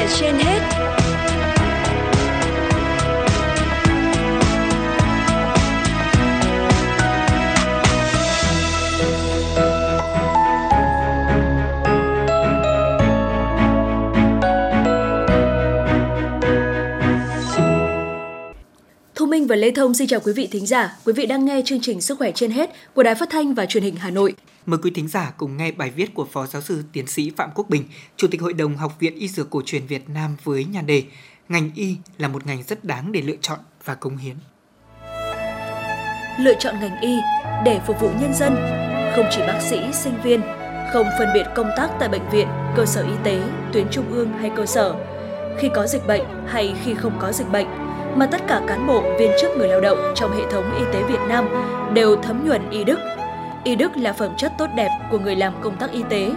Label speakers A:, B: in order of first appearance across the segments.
A: là trên hết. Minh và Lê Thông xin chào quý vị thính giả. Quý vị đang nghe chương trình Sức khỏe trên hết của Đài Phát thanh và Truyền hình Hà Nội.
B: Mời quý thính giả cùng nghe bài viết của Phó Giáo sư Tiến sĩ Phạm Quốc Bình, Chủ tịch Hội đồng Học viện Y Dược Cổ truyền Việt Nam với nhan đề Ngành y là một ngành rất đáng để lựa chọn và cống hiến.
A: Lựa chọn ngành y để phục vụ nhân dân, không chỉ bác sĩ, sinh viên, không phân biệt công tác tại bệnh viện, cơ sở y tế, tuyến trung ương hay cơ sở, khi có dịch bệnh hay khi không có dịch bệnh, mà tất cả cán bộ, viên chức người lao động trong hệ thống y tế Việt Nam đều thấm nhuần y đức. Y đức là phẩm chất tốt đẹp của người làm công tác y tế,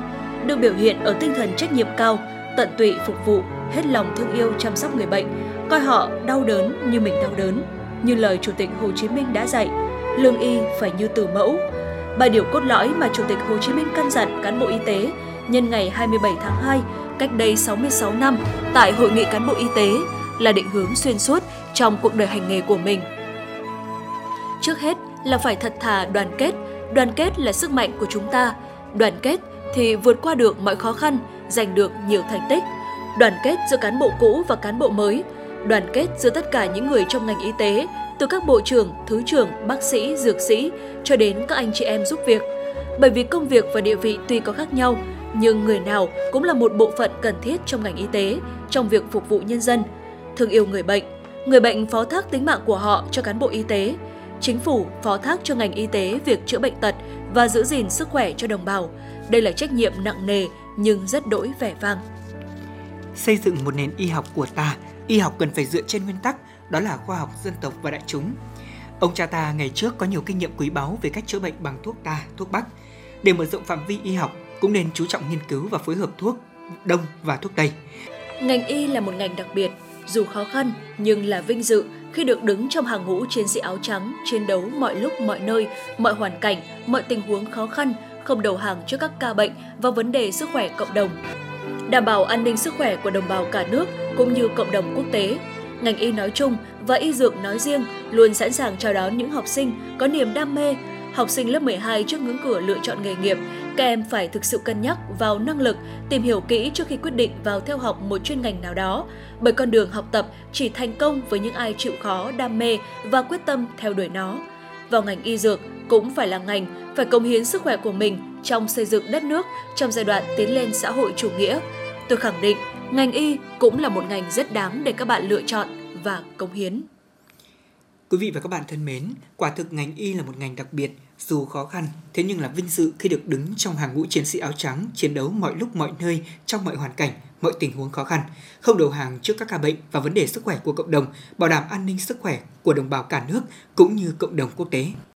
A: được biểu hiện ở tinh thần trách nhiệm cao, tận tụy phục vụ, hết lòng thương yêu chăm sóc người bệnh, coi họ đau đớn như mình đau đớn. Như lời Chủ tịch Hồ Chí Minh đã dạy, lương y phải như từ mẫu. Ba điều cốt lõi mà Chủ tịch Hồ Chí Minh căn dặn cán bộ y tế nhân ngày 27 tháng 2 cách đây 66 năm tại Hội nghị cán bộ y tế là định hướng xuyên suốt trong cuộc đời hành nghề của mình. Trước hết là phải thật thà đoàn kết, đoàn kết là sức mạnh của chúng ta, đoàn kết thì vượt qua được mọi khó khăn, giành được nhiều thành tích. Đoàn kết giữa cán bộ cũ và cán bộ mới, đoàn kết giữa tất cả những người trong ngành y tế, từ các bộ trưởng, thứ trưởng, bác sĩ, dược sĩ cho đến các anh chị em giúp việc. Bởi vì công việc và địa vị tuy có khác nhau, nhưng người nào cũng là một bộ phận cần thiết trong ngành y tế, trong việc phục vụ nhân dân. Thương yêu người bệnh, người bệnh phó thác tính mạng của họ cho cán bộ y tế, chính phủ phó thác cho ngành y tế việc chữa bệnh tật và giữ gìn sức khỏe cho đồng bào. Đây là trách nhiệm nặng nề nhưng rất đỗi vẻ vang.
B: Xây dựng một nền y học của ta, y học cần phải dựa trên nguyên tắc đó là khoa học dân tộc và đại chúng. Ông cha ta ngày trước có nhiều kinh nghiệm quý báu về cách chữa bệnh bằng thuốc ta, thuốc bắc. Để mở rộng phạm vi y học, cũng nên chú trọng nghiên cứu và phối hợp thuốc đông và thuốc tây.
A: Ngành y là một ngành đặc biệt, dù khó khăn nhưng là vinh dự khi được đứng trong hàng ngũ chiến sĩ áo trắng chiến đấu mọi lúc mọi nơi, mọi hoàn cảnh, mọi tình huống khó khăn, không đầu hàng trước các ca bệnh và vấn đề sức khỏe cộng đồng. Đảm bảo an ninh sức khỏe của đồng bào cả nước cũng như cộng đồng quốc tế. Ngành y nói chung và y dược nói riêng luôn sẵn sàng chào đón những học sinh có niềm đam mê, học sinh lớp 12 trước ngưỡng cửa lựa chọn nghề nghiệp, các em phải thực sự cân nhắc vào năng lực, tìm hiểu kỹ trước khi quyết định vào theo học một chuyên ngành nào đó, bởi con đường học tập chỉ thành công với những ai chịu khó, đam mê và quyết tâm theo đuổi nó. Vào ngành y dược cũng phải là ngành phải cống hiến sức khỏe của mình trong xây dựng đất nước trong giai đoạn tiến lên xã hội chủ nghĩa. Tôi khẳng định, ngành y cũng là một ngành rất đáng để các bạn lựa chọn và cống hiến.
B: Quý vị và các bạn thân mến, quả thực ngành y là một ngành đặc biệt, dù khó khăn, thế nhưng là vinh dự khi được đứng trong hàng ngũ chiến sĩ áo trắng chiến đấu mọi lúc mọi nơi, trong mọi hoàn cảnh, mọi tình huống khó khăn, không đầu hàng trước các ca bệnh và vấn đề sức khỏe của cộng đồng, bảo đảm an ninh sức khỏe của đồng bào cả nước cũng như cộng đồng quốc tế.